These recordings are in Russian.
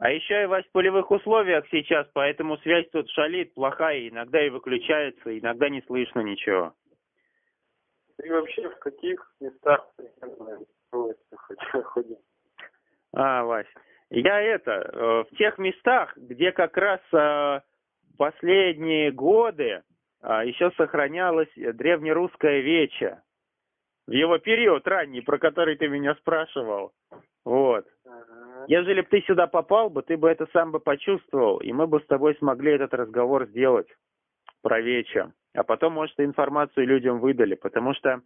А еще и в полевых условиях сейчас, поэтому связь тут шалит, плохая, иногда и выключается, иногда не слышно ничего. Ты вообще в каких местах ходишь? А, Вась, я это, э, в тех местах, где как раз э, последние годы а, еще сохранялось древнерусское вече. В его период ранний, про который ты меня спрашивал. Вот. Ага. Ежели бы ты сюда попал бы, ты бы это сам бы почувствовал, и мы бы с тобой смогли этот разговор сделать про вече. А потом, может, информацию людям выдали, потому что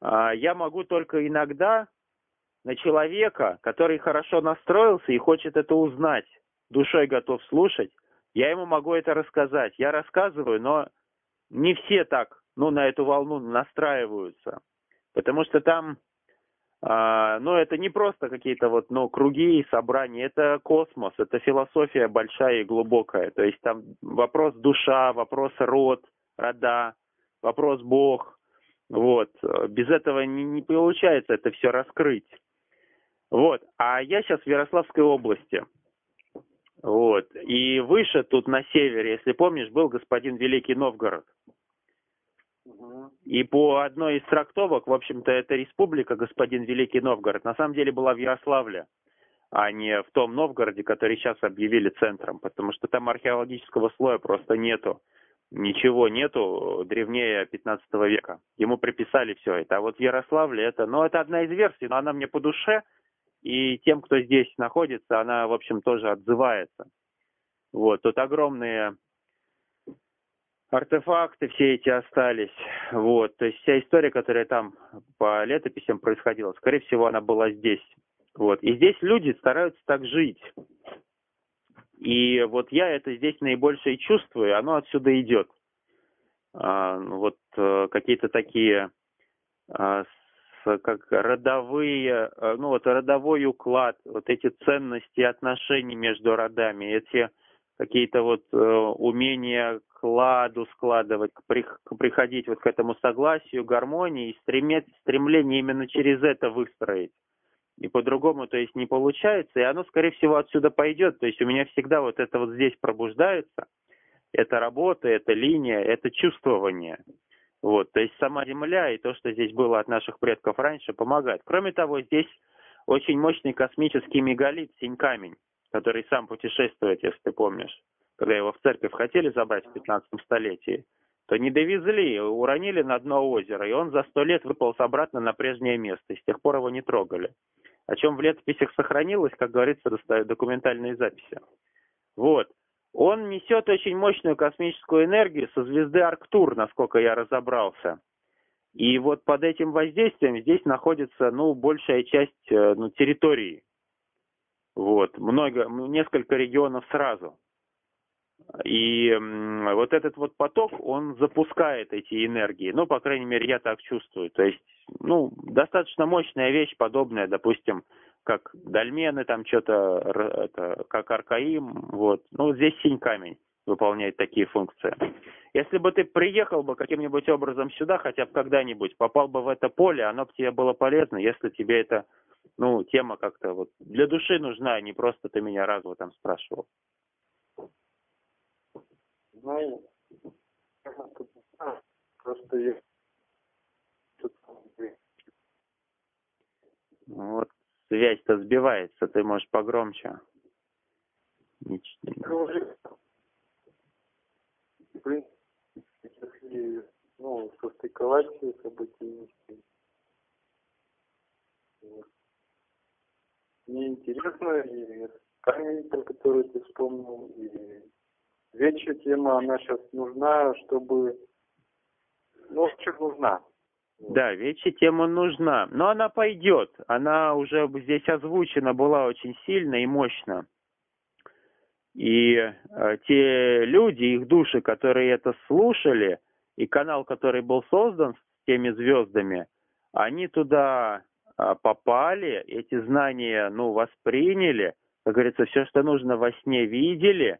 а, я могу только иногда на человека, который хорошо настроился и хочет это узнать, душой готов слушать, я ему могу это рассказать. Я рассказываю, но не все так, ну, на эту волну настраиваются. Потому что там, э, ну, это не просто какие-то вот, ну, круги и собрания, это космос, это философия большая и глубокая. То есть там вопрос душа, вопрос род, рода, вопрос Бог. Вот. Без этого не, не получается это все раскрыть. Вот. А я сейчас в Ярославской области. Вот. И выше тут на севере, если помнишь, был господин Великий Новгород. И по одной из трактовок, в общем-то, это республика, господин Великий Новгород, на самом деле была в Ярославле, а не в том Новгороде, который сейчас объявили центром, потому что там археологического слоя просто нету. Ничего нету древнее 15 века. Ему приписали все это. А вот в Ярославле это, ну, это одна из версий, но она мне по душе – и тем, кто здесь находится, она, в общем, тоже отзывается. Вот, тут огромные артефакты все эти остались. Вот, то есть вся история, которая там по летописям происходила, скорее всего, она была здесь. Вот, и здесь люди стараются так жить. И вот я это здесь наибольшее чувствую, оно отсюда идет. А, вот а, какие-то такие а, как родовые, э, ну вот родовой уклад, вот эти ценности отношений между родами, эти какие-то вот э, умения к ладу складывать, приходить вот к этому согласию, гармонии и стреметь, стремление именно через это выстроить. И по-другому, то есть, не получается, и оно, скорее всего, отсюда пойдет. То есть у меня всегда вот это вот здесь пробуждается, это работа, это линия, это чувствование. Вот, то есть сама Земля и то, что здесь было от наших предков раньше, помогает. Кроме того, здесь очень мощный космический мегалит, синь-камень, который сам путешествует, если ты помнишь. Когда его в церковь хотели забрать в 15 столетии, то не довезли, уронили на дно озера, и он за сто лет выполз обратно на прежнее место, и с тех пор его не трогали. О чем в летописях сохранилось, как говорится, документальные записи. Вот. Он несет очень мощную космическую энергию со звезды Арктур, насколько я разобрался. И вот под этим воздействием здесь находится, ну, большая часть э, ну, территории. Вот, много, несколько регионов сразу. И вот этот вот поток, он запускает эти энергии. Ну, по крайней мере, я так чувствую. То есть, ну, достаточно мощная вещь, подобная, допустим, как дольмены, там что-то, как аркаим, вот. Ну, здесь синь камень выполняет такие функции. Если бы ты приехал бы каким-нибудь образом сюда, хотя бы когда-нибудь, попал бы в это поле, оно бы тебе было полезно, если тебе это, ну, тема как-то вот для души нужна, а не просто ты меня разово там спрашивал. Ну, просто я вот связь-то сбивается, ты можешь погромче. Ничего. если ну, состыковать все события Мне интересно, и камень, про который ты вспомнил, и вечная тема, она сейчас нужна, чтобы... Ну, что нужна? Да, вече тема нужна, но она пойдет. Она уже здесь озвучена была очень сильно и мощно. И э, те люди, их души, которые это слушали, и канал, который был создан с теми звездами, они туда э, попали, эти знания, ну, восприняли, как говорится, все, что нужно во сне видели,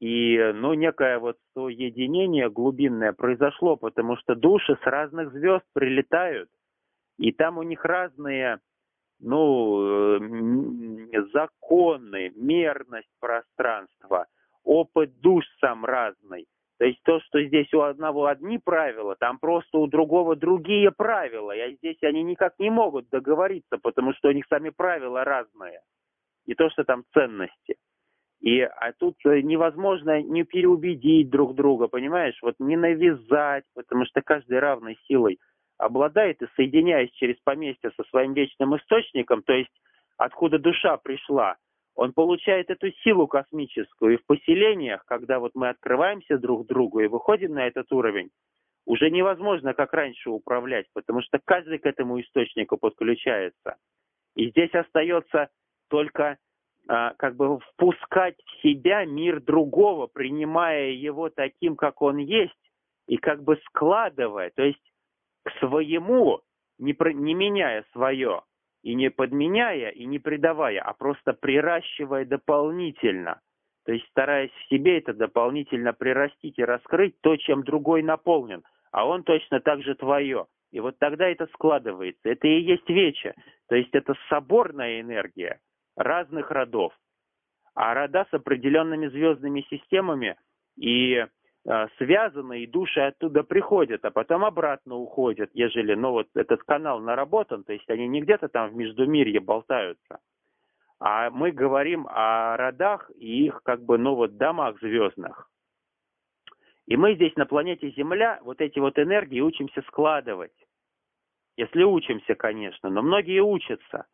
и, ну, некое вот соединение глубинное произошло, потому что души с разных звезд прилетают, и там у них разные ну, э, законы, мерность пространства, опыт душ сам разный. То есть то, что здесь у одного одни правила, там просто у другого другие правила. И здесь они никак не могут договориться, потому что у них сами правила разные. И то, что там ценности. И а тут э, невозможно не переубедить друг друга, понимаешь? Вот не навязать, потому что каждый равной силой обладает и соединяясь через поместье со своим вечным источником, то есть откуда душа пришла, он получает эту силу космическую. И в поселениях, когда вот мы открываемся друг другу и выходим на этот уровень, уже невозможно, как раньше, управлять, потому что каждый к этому источнику подключается. И здесь остается только как бы впускать в себя мир другого, принимая его таким, как он есть, и как бы складывая, то есть к своему, не, про, не меняя свое, и не подменяя, и не придавая, а просто приращивая дополнительно. То есть стараясь в себе это дополнительно прирастить и раскрыть то, чем другой наполнен, а он точно так же твое. И вот тогда это складывается. Это и есть вече. То есть это соборная энергия разных родов. А рода с определенными звездными системами и э, связаны, и души оттуда приходят, а потом обратно уходят, ежели, ну вот этот канал наработан, то есть они не где-то там в Междумирье болтаются, а мы говорим о родах и их как бы, ну вот домах звездных. И мы здесь на планете Земля вот эти вот энергии учимся складывать. Если учимся, конечно, но многие учатся.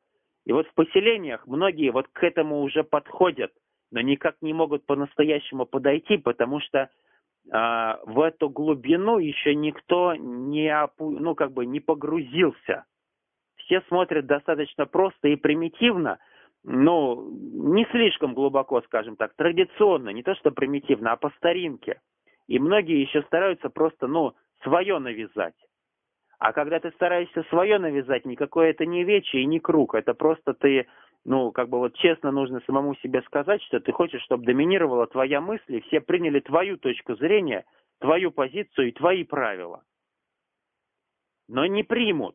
И вот в поселениях многие вот к этому уже подходят, но никак не могут по-настоящему подойти, потому что а, в эту глубину еще никто не, ну, как бы не погрузился. Все смотрят достаточно просто и примитивно, ну, не слишком глубоко, скажем так, традиционно, не то что примитивно, а по старинке. И многие еще стараются просто, ну, свое навязать. А когда ты стараешься свое навязать, никакое это не вече и не круг. Это просто ты, ну, как бы вот честно нужно самому себе сказать, что ты хочешь, чтобы доминировала твоя мысль, и все приняли твою точку зрения, твою позицию и твои правила. Но не примут.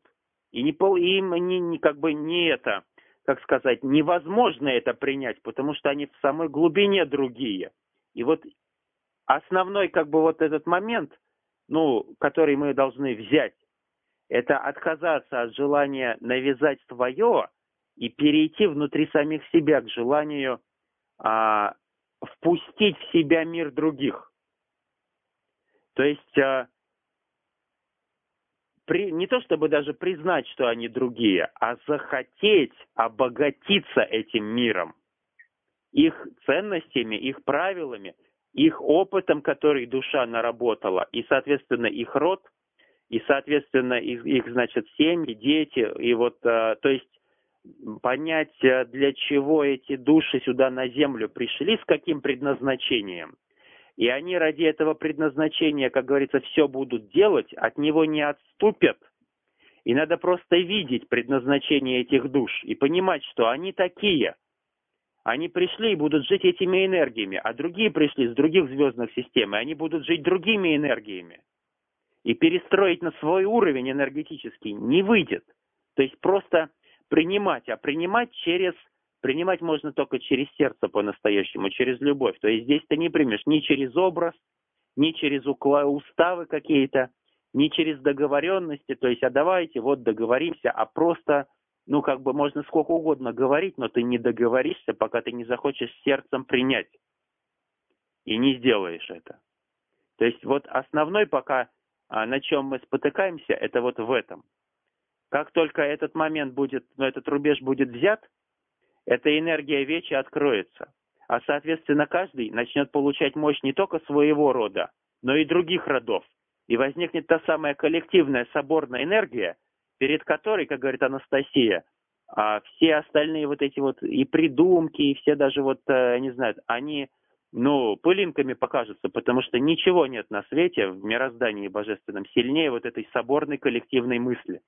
И не, им не, не, как бы не это, как сказать, невозможно это принять, потому что они в самой глубине другие. И вот основной как бы вот этот момент, ну, который мы должны взять, это отказаться от желания навязать свое и перейти внутри самих себя к желанию а, впустить в себя мир других. То есть а, при, не то чтобы даже признать, что они другие, а захотеть обогатиться этим миром, их ценностями, их правилами, их опытом, который душа наработала, и, соответственно, их род – и, соответственно, их, их значит, семьи, дети, и вот, а, то есть понять, э, для чего эти души сюда на землю пришли, с каким предназначением. И они ради этого предназначения, как говорится, все будут делать, от него не отступят. И надо просто видеть предназначение этих душ и понимать, что они такие. Они пришли и будут жить этими энергиями, а другие пришли с других звездных систем, и они будут жить другими энергиями и перестроить на свой уровень энергетический не выйдет. То есть просто принимать, а принимать через принимать можно только через сердце по-настоящему, через любовь. То есть здесь ты не примешь ни через образ, ни через уставы какие-то, ни через договоренности. То есть, а давайте вот договоримся, а просто, ну как бы можно сколько угодно говорить, но ты не договоришься, пока ты не захочешь сердцем принять. И не сделаешь это. То есть вот основной пока а на чем мы спотыкаемся, это вот в этом. Как только этот момент будет, ну, этот рубеж будет взят, эта энергия вечи откроется. А, соответственно, каждый начнет получать мощь не только своего рода, но и других родов. И возникнет та самая коллективная соборная энергия, перед которой, как говорит Анастасия, а все остальные вот эти вот и придумки, и все даже вот, э, не знаю, они ну, пылинками покажутся, потому что ничего нет на свете в мироздании божественном сильнее вот этой соборной коллективной мысли.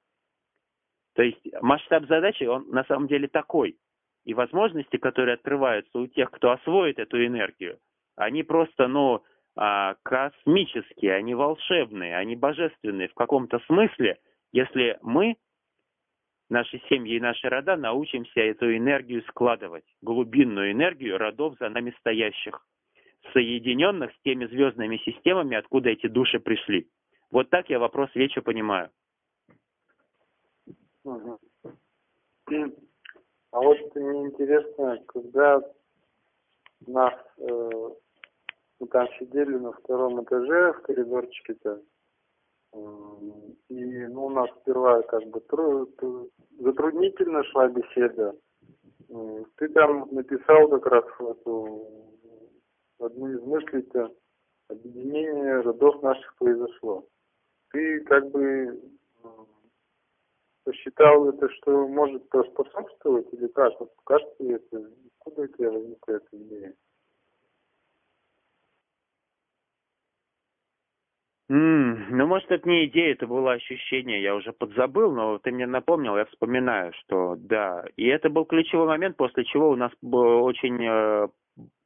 То есть масштаб задачи, он на самом деле такой. И возможности, которые открываются у тех, кто освоит эту энергию, они просто, ну, а, космические, они волшебные, они божественные в каком-то смысле, если мы наши семьи и наши рода научимся эту энергию складывать, глубинную энергию родов за нами стоящих, соединенных с теми звездными системами, откуда эти души пришли. Вот так я вопрос Веча понимаю. А вот мне интересно, когда нас э, мы там сидели на втором этаже в коридорчике-то, и ну, у нас сперва как бы тру, затруднительно шла беседа. Ты там написал как раз эту, одну из мыслей-то, объединение родов наших произошло. Ты как бы посчитал это, что может способствовать или как? Вот кажется это, откуда у тебя возникла эта идея? Mm, ну, может, это не идея, это было ощущение, я уже подзабыл, но ты мне напомнил, я вспоминаю, что да. И это был ключевой момент, после чего у нас было очень э,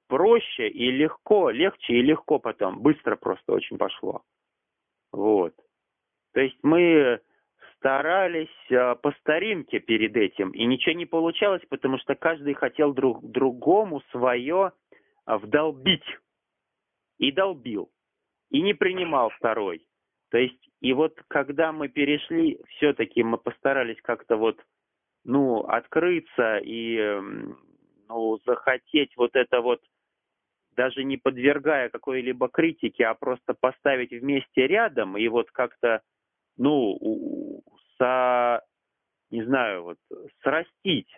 проще и легко, легче и легко потом, быстро просто очень пошло. Вот. То есть мы старались э, по старинке перед этим, и ничего не получалось, потому что каждый хотел друг другому свое э, вдолбить. И долбил и не принимал второй. То есть, и вот когда мы перешли, все-таки мы постарались как-то вот, ну, открыться и, эм, ну, захотеть вот это вот, даже не подвергая какой-либо критике, а просто поставить вместе рядом и вот как-то, ну, со, не знаю, вот, срастить.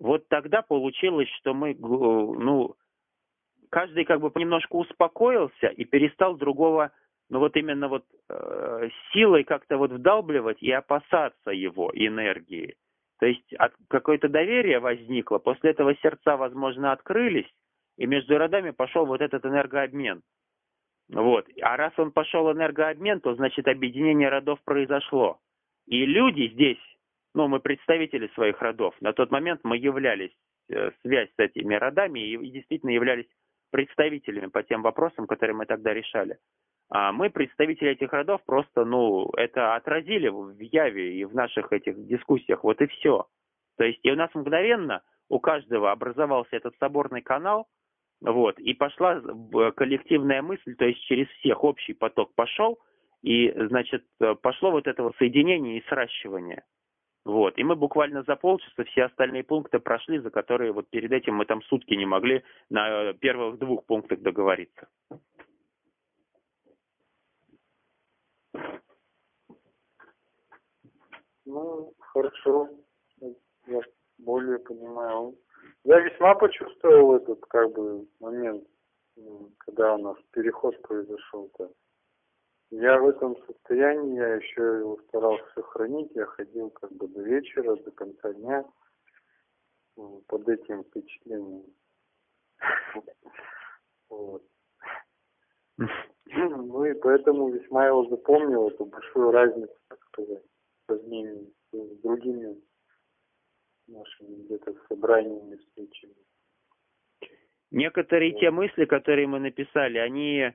Вот тогда получилось, что мы, ну, каждый как бы понемножку успокоился и перестал другого, ну вот именно вот э, силой как-то вот вдалбливать и опасаться его энергии. То есть какое-то доверие возникло, после этого сердца, возможно, открылись, и между родами пошел вот этот энергообмен. Вот. А раз он пошел энергообмен, то значит объединение родов произошло. И люди здесь, ну, мы представители своих родов, на тот момент мы являлись э, связь с этими родами и действительно являлись представителями по тем вопросам, которые мы тогда решали. А мы, представители этих родов, просто, ну, это отразили в Яве и в наших этих дискуссиях, вот и все. То есть и у нас мгновенно у каждого образовался этот соборный канал, вот, и пошла коллективная мысль, то есть через всех общий поток пошел, и, значит, пошло вот этого соединения и сращивания. Вот. И мы буквально за полчаса все остальные пункты прошли, за которые вот перед этим мы там сутки не могли на первых двух пунктах договориться. Ну, хорошо. Я более понимаю. Я весьма почувствовал этот как бы момент, когда у нас переход произошел-то. Я в этом состоянии, я еще его старался сохранить, я ходил как бы до вечера, до конца дня под этим впечатлением. Вот. Ну и поэтому весьма его запомнил, эту большую разницу, так сказать, по сравнению с другими нашими где-то собраниями, встречами. Некоторые те мысли, которые мы написали, они э,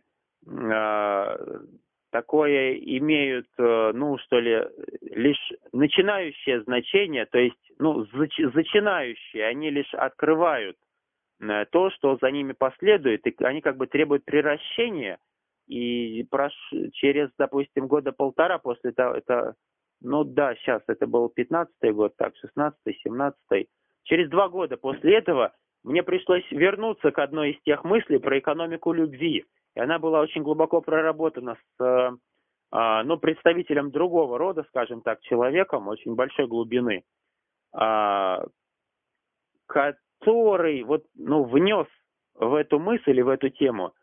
такое имеют, э, ну, что ли, лишь начинающее значение, то есть, ну, зачинающие, они лишь открывают э, то, что за ними последует, и они как бы требуют приращения, и через, допустим, года полтора после того, это, ну да, сейчас это был 15-й год, так, 16-й, 17-й, через два года после этого мне пришлось вернуться к одной из тех мыслей про экономику любви, и она была очень глубоко проработана с э, а, ну, представителем другого рода, скажем так, человеком очень большой глубины, а, который вот, ну, внес в эту мысль и в эту тему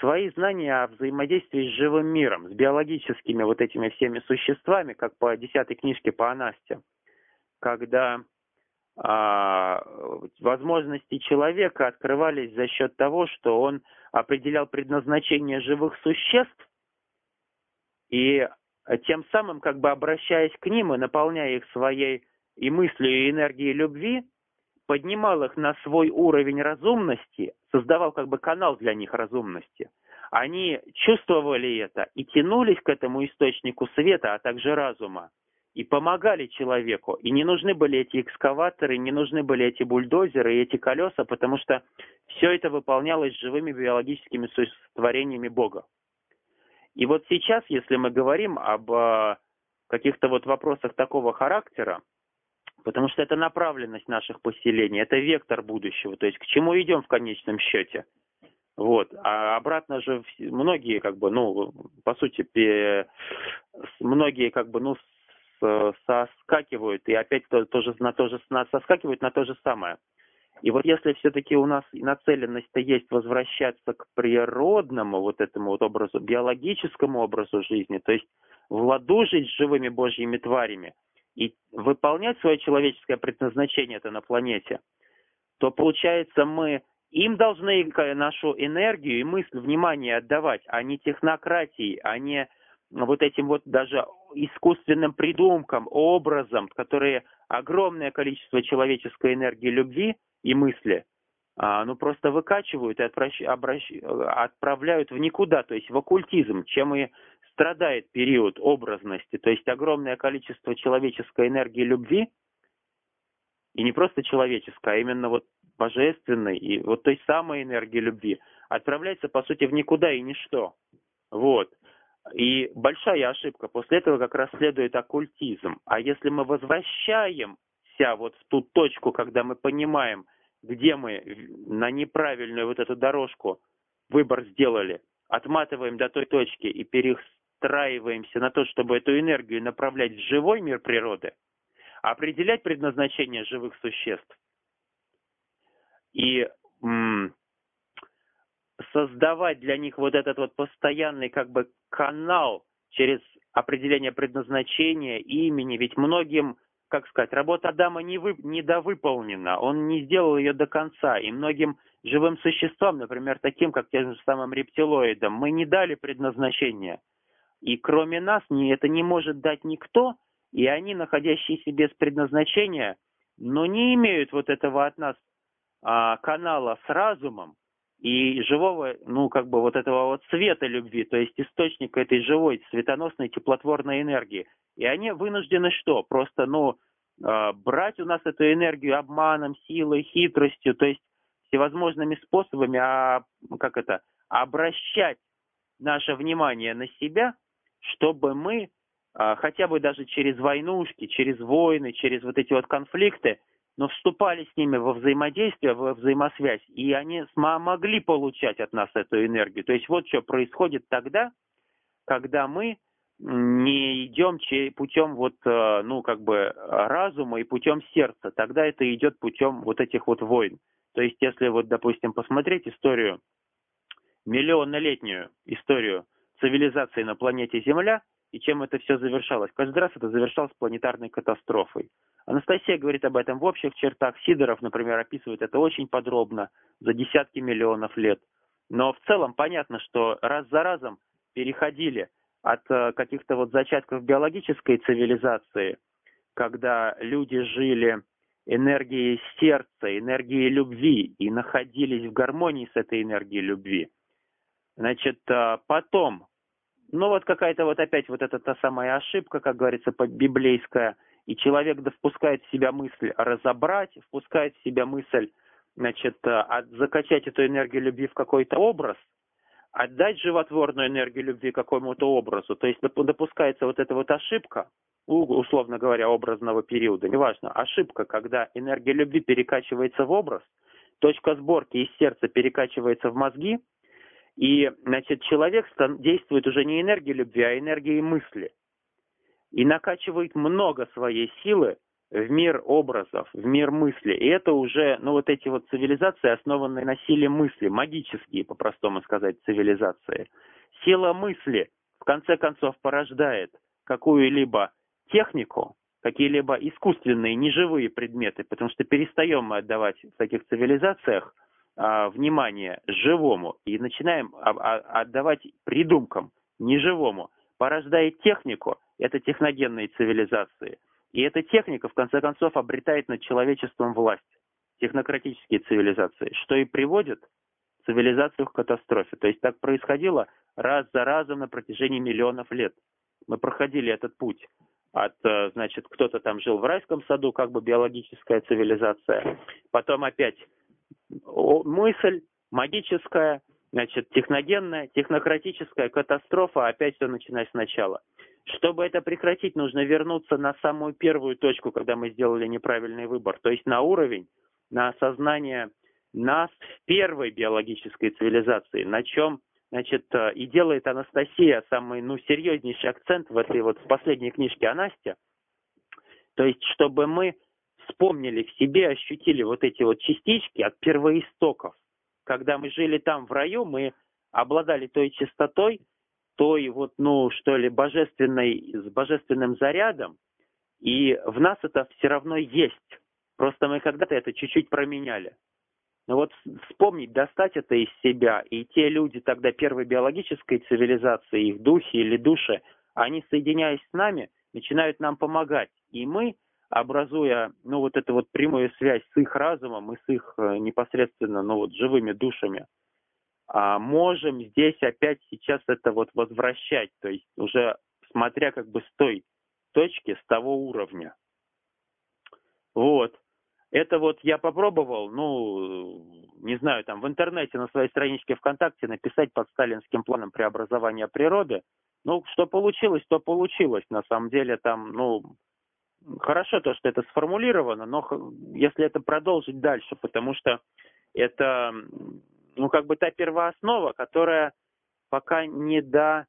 свои знания о взаимодействии с живым миром, с биологическими вот этими всеми существами, как по десятой книжке по Анасте, когда возможности человека открывались за счет того, что он определял предназначение живых существ и тем самым, как бы обращаясь к ним и наполняя их своей и мыслью, и энергией любви, поднимал их на свой уровень разумности, создавал как бы канал для них разумности. Они чувствовали это и тянулись к этому источнику света, а также разума. И помогали человеку. И не нужны были эти экскаваторы, не нужны были эти бульдозеры и эти колеса, потому что все это выполнялось живыми биологическими творениями Бога. И вот сейчас, если мы говорим об э, каких-то вот вопросах такого характера, потому что это направленность наших поселений, это вектор будущего, то есть к чему идем в конечном счете. Вот. А обратно же многие, как бы, ну, по сути, многие, как бы, ну, соскакивают и опять то, тоже на то же, соскакивают на то же самое. И вот если все-таки у нас нацеленность-то есть возвращаться к природному вот этому вот образу, биологическому образу жизни, то есть владужить с живыми божьими тварями и выполнять свое человеческое предназначение это на планете, то получается мы им должны нашу энергию и мысль, внимание отдавать, а не технократии, а не вот этим вот даже искусственным придумкам, образом, которые огромное количество человеческой энергии любви и мысли, а, ну просто выкачивают и отвращ, обращ, отправляют в никуда, то есть в оккультизм, чем и страдает период образности, то есть огромное количество человеческой энергии любви, и не просто человеческой, а именно вот божественной, и вот той самой энергии любви, отправляется, по сути, в никуда и ничто. Вот. И большая ошибка. После этого как раз следует оккультизм. А если мы возвращаемся вот в ту точку, когда мы понимаем, где мы на неправильную вот эту дорожку выбор сделали, отматываем до той точки и перестраиваемся на то, чтобы эту энергию направлять в живой мир природы, определять предназначение живых существ и м- создавать для них вот этот вот постоянный как бы канал через определение предназначения, имени, ведь многим, как сказать, работа Адама не вы, недовыполнена, он не сделал ее до конца, и многим живым существам, например, таким, как тем же самым рептилоидам, мы не дали предназначения. И кроме нас не, это не может дать никто, и они, находящиеся без предназначения, но не имеют вот этого от нас а, канала с разумом, и живого, ну, как бы вот этого вот света любви, то есть источника этой живой, светоносной, теплотворной энергии. И они вынуждены что? Просто, ну, э, брать у нас эту энергию обманом, силой, хитростью, то есть всевозможными способами, а, как это, обращать наше внимание на себя, чтобы мы э, хотя бы даже через войнушки, через войны, через вот эти вот конфликты но вступали с ними во взаимодействие, во взаимосвязь, и они могли получать от нас эту энергию. То есть вот что происходит тогда, когда мы не идем путем вот, э, ну, как бы разума и путем сердца, тогда это идет путем вот этих вот войн. То есть, если вот, допустим, посмотреть историю, миллионнолетнюю историю цивилизации на планете Земля, и чем это все завершалось. Каждый раз это завершалось планетарной катастрофой. Анастасия говорит об этом в общих чертах. Сидоров, например, описывает это очень подробно, за десятки миллионов лет. Но в целом понятно, что раз за разом переходили от э, каких-то вот зачатков биологической цивилизации, когда люди жили энергией сердца, энергией любви и находились в гармонии с этой энергией любви. Значит, э, потом, ну вот какая-то вот опять вот эта та самая ошибка, как говорится, библейская – и человек да впускает в себя мысль разобрать, впускает в себя мысль, значит, э, закачать эту энергию любви в какой-то образ, отдать животворную энергию любви какому-то образу. То есть допускается вот эта вот ошибка, условно говоря, образного периода, неважно, ошибка, когда энергия любви перекачивается в образ, точка сборки из сердца перекачивается в мозги, и, значит, человек действует уже не энергией любви, а энергией мысли и накачивает много своей силы в мир образов, в мир мысли. И это уже, ну вот эти вот цивилизации, основанные на силе мысли, магические, по-простому сказать, цивилизации. Сила мысли, в конце концов, порождает какую-либо технику, какие-либо искусственные, неживые предметы, потому что перестаем мы отдавать в таких цивилизациях а, внимание живому и начинаем а, а, отдавать придумкам, неживому. Порождает технику – это техногенные цивилизации. И эта техника, в конце концов, обретает над человечеством власть. Технократические цивилизации, что и приводит цивилизацию к катастрофе. То есть так происходило раз за разом на протяжении миллионов лет. Мы проходили этот путь. от, э, значит, кто-то там жил в райском саду, как бы биологическая цивилизация. Потом опять мысль магическая, значит, техногенная, технократическая катастрофа, опять все начинать сначала. Чтобы это прекратить, нужно вернуться на самую первую точку, когда мы сделали неправильный выбор, то есть на уровень, на осознание нас в первой биологической цивилизации, на чем значит, э, и делает Анастасия самый, ну, серьезнейший акцент в этой вот в последней книжке о Насте. То есть, чтобы мы вспомнили в себе, ощутили вот эти вот частички от первоистоков. Когда мы жили там в раю, мы обладали той чистотой, той вот, ну, что ли, божественной, с божественным зарядом, и в нас это все равно есть. Просто мы когда-то это чуть-чуть променяли. Но вот вспомнить, достать это из себя, и те люди тогда первой биологической цивилизации, их духи или души, они, соединяясь с нами, начинают нам помогать. И мы образуя, ну, вот эту вот прямую связь с их разумом и с их э, непосредственно, ну, вот живыми душами, а можем здесь опять сейчас это вот возвращать, то есть уже смотря как бы с той точки, с того уровня. Вот. Это вот я попробовал, ну, не знаю, там в интернете на своей страничке ВКонтакте написать под сталинским планом преобразования природы. Ну, что получилось, то получилось. На самом деле там, ну, хорошо то, что это сформулировано, но если это продолжить дальше, потому что это, ну, как бы та первооснова, которая пока не до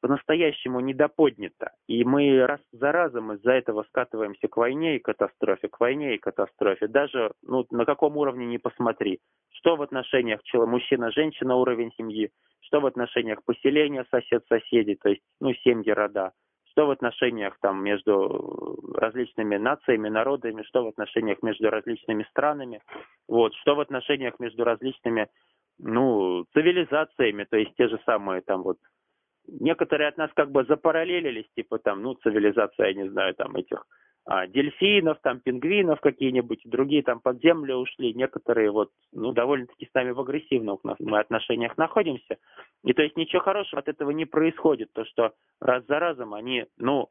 по-настоящему недоподнята. И мы раз за разом из-за этого скатываемся к войне и катастрофе, к войне и катастрофе. Даже ну, на каком уровне не посмотри. Что в отношениях мужчина-женщина уровень семьи, что в отношениях поселения сосед-соседи, то есть ну, семьи, рода что в отношениях там между различными нациями, народами, что в отношениях между различными странами, вот, что в отношениях между различными, ну, цивилизациями, то есть те же самые там вот, некоторые от нас как бы запараллелились, типа там, ну, цивилизация, я не знаю, там этих а, дельфинов, там пингвинов какие-нибудь, другие там под землю ушли, некоторые вот, ну, довольно-таки с нами в агрессивных мы отношениях находимся. И то есть ничего хорошего от этого не происходит, то что раз за разом они, ну,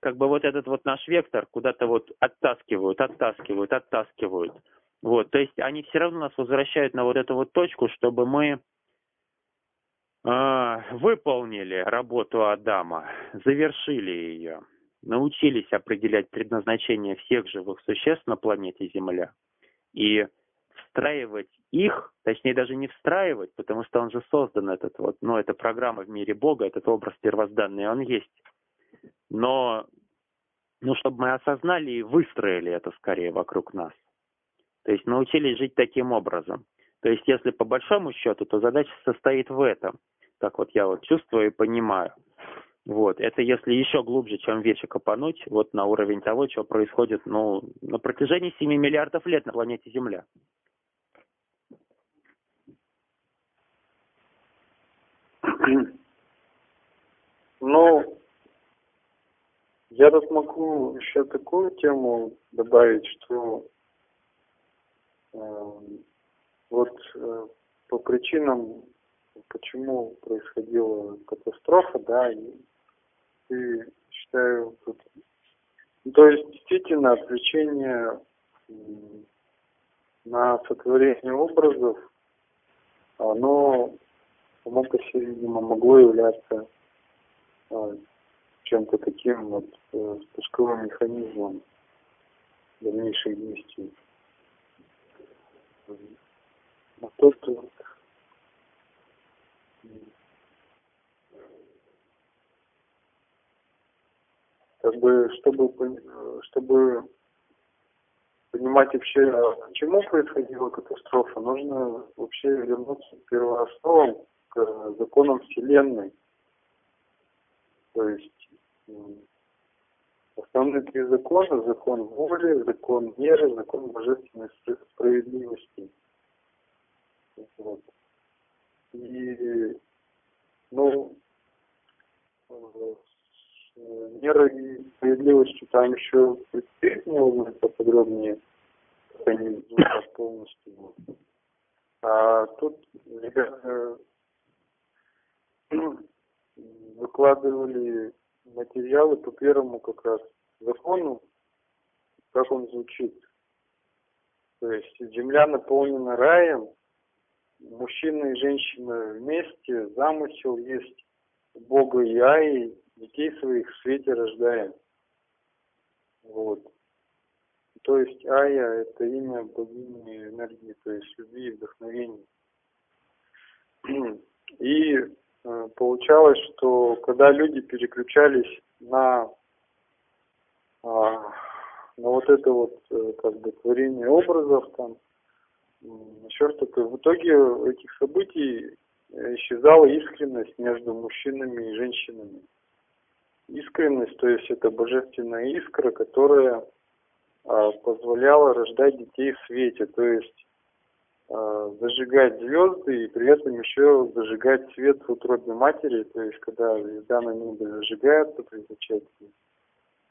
как бы вот этот вот наш вектор куда-то вот оттаскивают, оттаскивают, оттаскивают. Вот, то есть они все равно нас возвращают на вот эту вот точку, чтобы мы э, выполнили работу Адама, завершили ее научились определять предназначение всех живых существ на планете Земля и встраивать их, точнее даже не встраивать, потому что он же создан этот вот, ну это программа в мире Бога, этот образ первозданный, он есть. Но, ну чтобы мы осознали и выстроили это скорее вокруг нас. То есть научились жить таким образом. То есть если по большому счету, то задача состоит в этом. Так вот я вот чувствую и понимаю. Вот, это если еще глубже, чем вече копануть, вот на уровень того, что происходит, ну, на протяжении 7 миллиардов лет на планете Земля. Ну, я тут могу еще такую тему добавить, что э, вот э, по причинам, почему происходила катастрофа, да, и и считаю, тут... Ну, то есть действительно отвлечение на сотворение образов, оно само по себе, видимо, могло являться а, чем-то таким вот э, спусковым механизмом дальнейших действий. А тут как бы, чтобы, чтобы понимать вообще, почему происходила катастрофа, нужно вообще вернуться к первоосновам, к законам Вселенной. То есть основные три закона, закон воли, закон меры, закон божественной справедливости. Вот. И, ну, мерой справедливости там еще предстоит мне узнать поподробнее, как они звучат полностью. А тут ребята выкладывали материалы по первому как раз закону, как он звучит. То есть земля наполнена раем, мужчина и женщина вместе, замысел есть Бога и Аи, детей своих в свете рождаем. Вот. То есть Ая – это имя богини энергии, то есть любви и вдохновения. И э, получалось, что когда люди переключались на, э, на вот это вот э, как бы творение образов там, еще что-то, в итоге этих событий исчезала искренность между мужчинами и женщинами. Искренность, то есть это божественная искра, которая а, позволяла рождать детей в свете, то есть а, зажигать звезды и при этом еще зажигать свет в утробе матери, то есть когда звезда на небе зажигается при зачатии,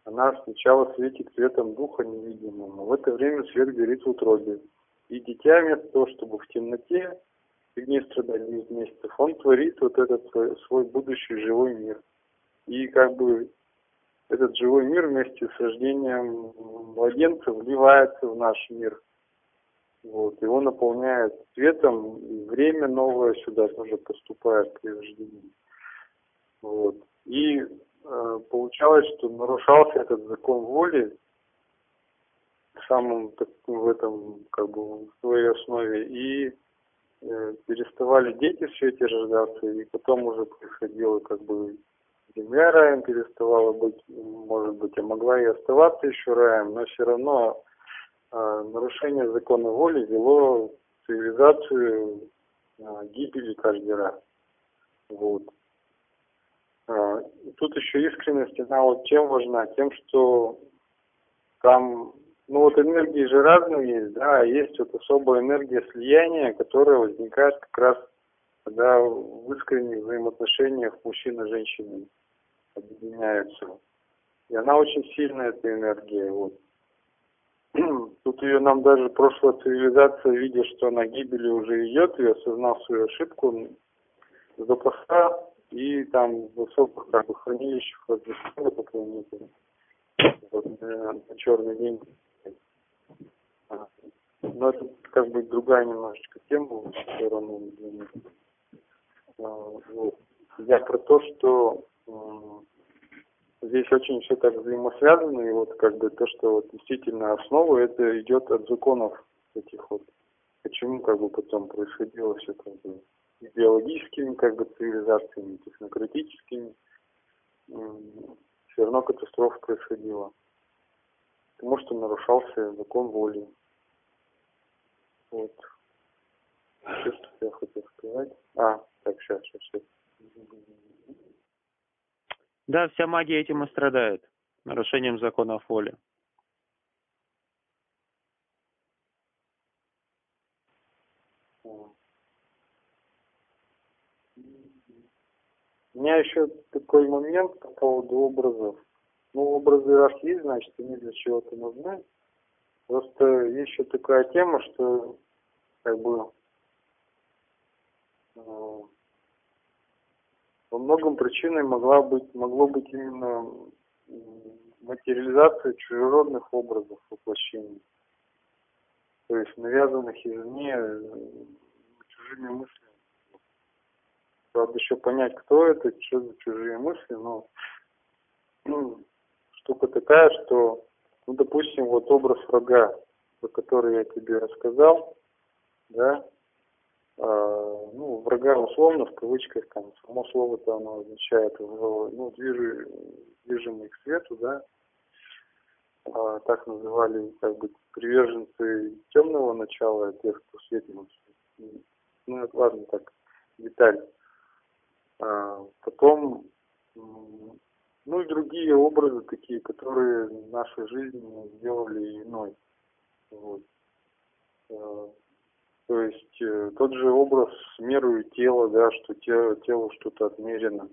она сначала светит светом духа невидимого, в это время свет горит в утробе. И дитя вместо того, чтобы в темноте фигне страдать 9 месяцев, он творит вот этот свой будущий живой мир. И как бы этот живой мир вместе с рождением младенца вливается в наш мир. Вот, его наполняет светом, и время новое сюда тоже поступает при рождении. Вот. И э, получалось, что нарушался этот закон воли в самом в этом как бы в своей основе и э, переставали дети в свете рождаться, и потом уже происходило как бы земля раем переставала быть, может быть, а могла и оставаться еще раем, но все равно э, нарушение закона воли вело цивилизацию э, гибели каждый раз. Вот. Э, тут еще искренность, она вот чем важна? Тем, что там, ну вот энергии же разные есть, да, есть вот особая энергия слияния, которая возникает как раз когда в искренних взаимоотношениях женщины объединяются. И она очень сильная, эта энергия. Вот. Тут ее нам даже прошлая цивилизация, видя, что на гибели уже идет, и осознав свою ошибку, запаса и там высоких как бы, хранилищах разрешила по планете вот, на, на черный день. Но это как бы другая немножечко тема, все равно. Вот. Я про то, что здесь очень все так взаимосвязано, и вот как бы то, что вот действительно основа, это идет от законов этих вот. Почему как бы потом происходило все как бы биологическими как бы цивилизациями, технократическими, все равно катастрофа происходила. Потому что нарушался закон воли. Вот. Что я хотел сказать? А, так, сейчас, сейчас, сейчас. Да, вся магия этим и страдает, нарушением законов воли. У меня еще такой момент по поводу образов. Ну, образы раз есть, значит, они для чего-то нужны. Просто есть еще такая тема, что как бы э, во многом причиной могла быть, могло быть именно материализация чужеродных образов воплощений. То есть навязанных извне чужими мыслями. Правда, еще понять, кто это, что за чужие мысли, но ну, штука такая, что, ну, допустим, вот образ врага, про который я тебе рассказал, да, ну, врага условно, в кавычках, там, само слово-то оно означает, ну, движи, движимый к свету, да, а, так называли, как бы, приверженцы темного начала, тех, кто светил. Ну, это ладно, так, деталь. А, потом, ну и другие образы такие, которые нашу жизнь сделали иной. Вот. То есть э, тот же образ меру тела, да, что тело, телу что-то отмерено.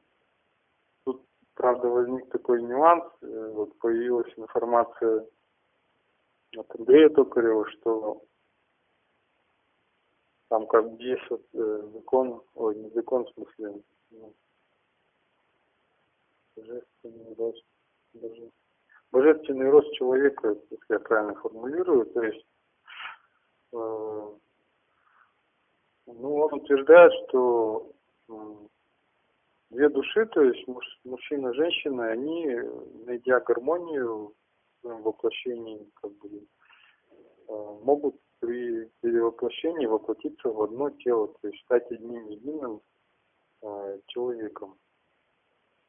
Тут, правда, возник такой нюанс, э, вот появилась информация от Андрея Токарева, что там как вот, э, закон, ой, не закон в смысле, ну, божественный рост, боже- божественный рост человека, если я правильно формулирую, то есть э, ну, он утверждает, что две души, то есть муж- мужчина и женщина, они, найдя гармонию в своем воплощении, как бы, э, могут при перевоплощении воплотиться в одно тело, то есть стать одним единым э, человеком.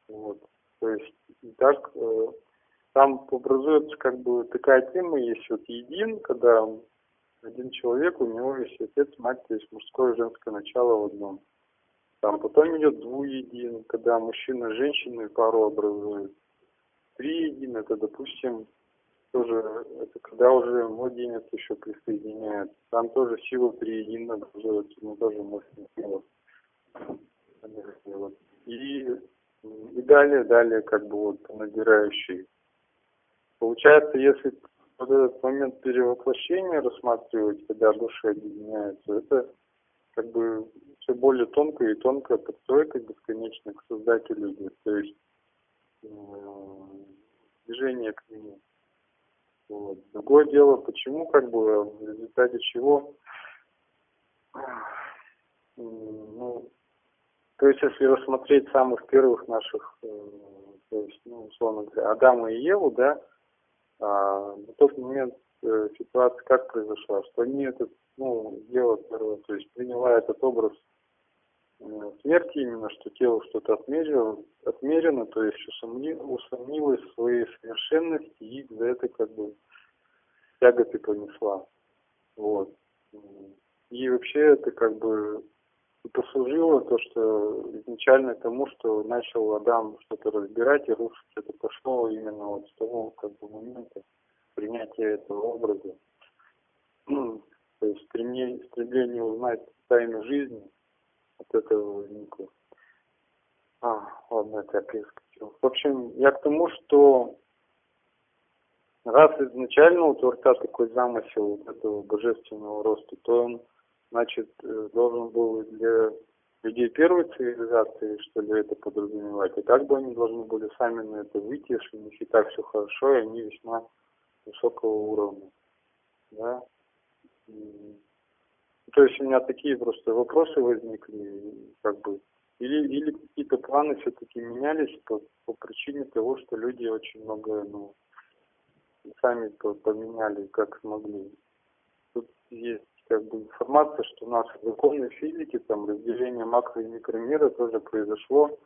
Вот. То есть и так э, там образуется как бы такая тема есть вот един, когда один человек, у него есть отец, мать, то есть мужское и женское начало в одном. Там потом идет двуедин, когда мужчина и женщина пару образуют. Триедин, это, допустим, тоже, это когда уже младенец еще присоединяется. Там тоже сила триедина образуется, но тоже сделать. Вот. И, и далее, далее, как бы вот набирающий. Получается, если вот этот момент перевоплощения рассматривать, когда души объединяются, это как бы все более тонкая и тонкая подстройка бесконечно к создателю. То есть э, движение к нему. Вот. Другое дело, почему, как бы, в результате чего, м, ну, то есть, если рассмотреть самых первых наших, э, то есть, ну, условно говоря, Адама и Еву, да, на тот момент э, ситуация как произошла, что они этот, ну, дело первое, то есть приняла этот образ э, смерти именно, что тело что-то отмерило, отмерено, то есть усомни, усомнилась в своей совершенности и за это как бы тяготы понесла. Вот. И вообще это как бы и послужило то, что изначально тому, что начал Адам что-то разбирать и рушить, это пошло именно вот с того как бы момента принятия этого образа. То есть стремление, стремление узнать тайну жизни от этого возникло. А, ладно, это я перескочил. В общем, я к тому, что раз изначально у Творца такой замысел этого божественного роста, то он значит, э, должен был для людей первой цивилизации, что ли, это подразумевать. И как бы они должны были сами на это выйти, если у них и так все хорошо, и они весьма высокого уровня. Да? То есть у меня такие просто вопросы возникли, как бы, или, или какие-то планы все-таки менялись по, по причине того, что люди очень много, ну, сами поменяли, как смогли. Тут есть как бы информация, что нас законы физики, там разделение макро- и микромира тоже произошло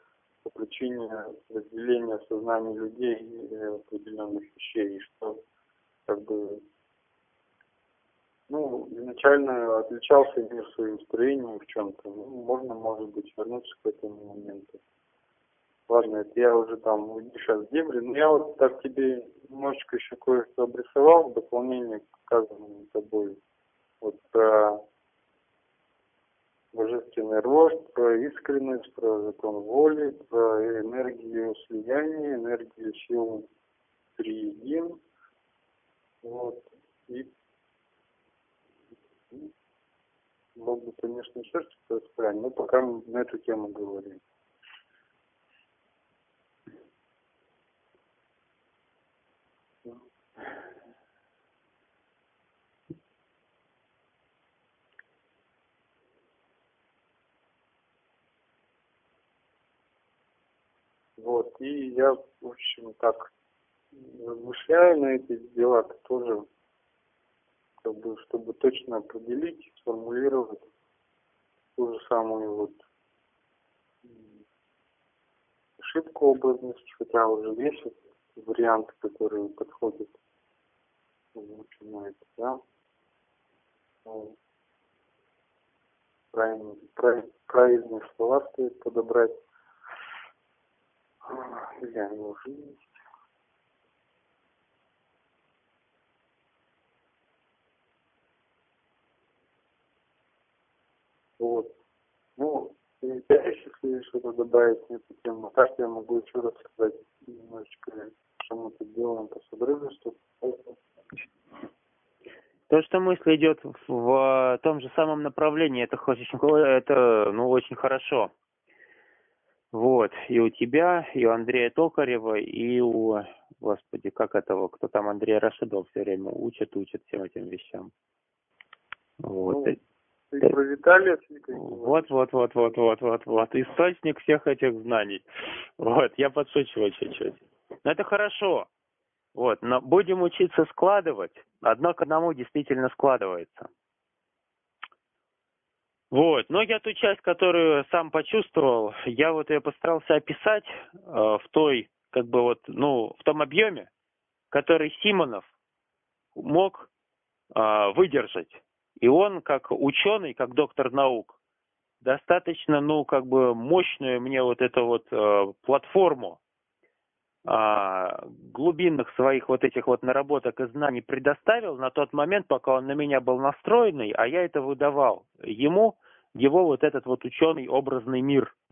по причине разделения сознания людей и определенных вещей, и что как бы ну, изначально отличался мир своим строением в чем-то. Ну, можно, может быть, вернуться к этому моменту. Ладно, это я уже там уйду сейчас в дебри, но я вот так тебе немножечко еще кое-что обрисовал в дополнение к сказанному тобой вот про божественный рост, про искренность, про закон воли, про энергию слияния, энергию сил триедин. Вот. И мог бы, конечно, еще что-то сказать, но пока мы на эту тему говорим. Вот, и я, в общем, так размышляю на эти дела, тоже, как бы, чтобы точно определить, сформулировать ту же самую вот ошибку образности, хотя уже есть варианты, которые подходят на это, да. Правильные, правильные слова стоит подобрать. Или они уже есть. Вот. Ну, если что-то добавить на эту тему, так я могу еще раз сказать немножечко, что мы тут делаем по содрызу, что то, что мысль идет в, в том же самом направлении, это очень, это, ну, очень хорошо. Вот. и у тебя, и у Андрея Токарева, и у, господи, как этого, кто там Андрей Рашидов все время учит, учит всем этим вещам. Вот. Ну, ты про Виталия Вот, вот, вот, вот, вот, вот, вот. Источник всех этих знаний. Вот, я подшучиваю чуть-чуть. Но это хорошо. Вот, но будем учиться складывать. Одно к одному действительно складывается. Вот, но я ту часть, которую сам почувствовал, я вот ее постарался описать э, в той, как бы вот, ну, в том объеме, который Симонов мог э, выдержать. И он, как ученый, как доктор наук, достаточно, ну, как бы мощную мне вот эту вот э, платформу глубинных своих вот этих вот наработок и знаний предоставил на тот момент, пока он на меня был настроенный, а я это выдавал ему, его вот этот вот ученый образный мир –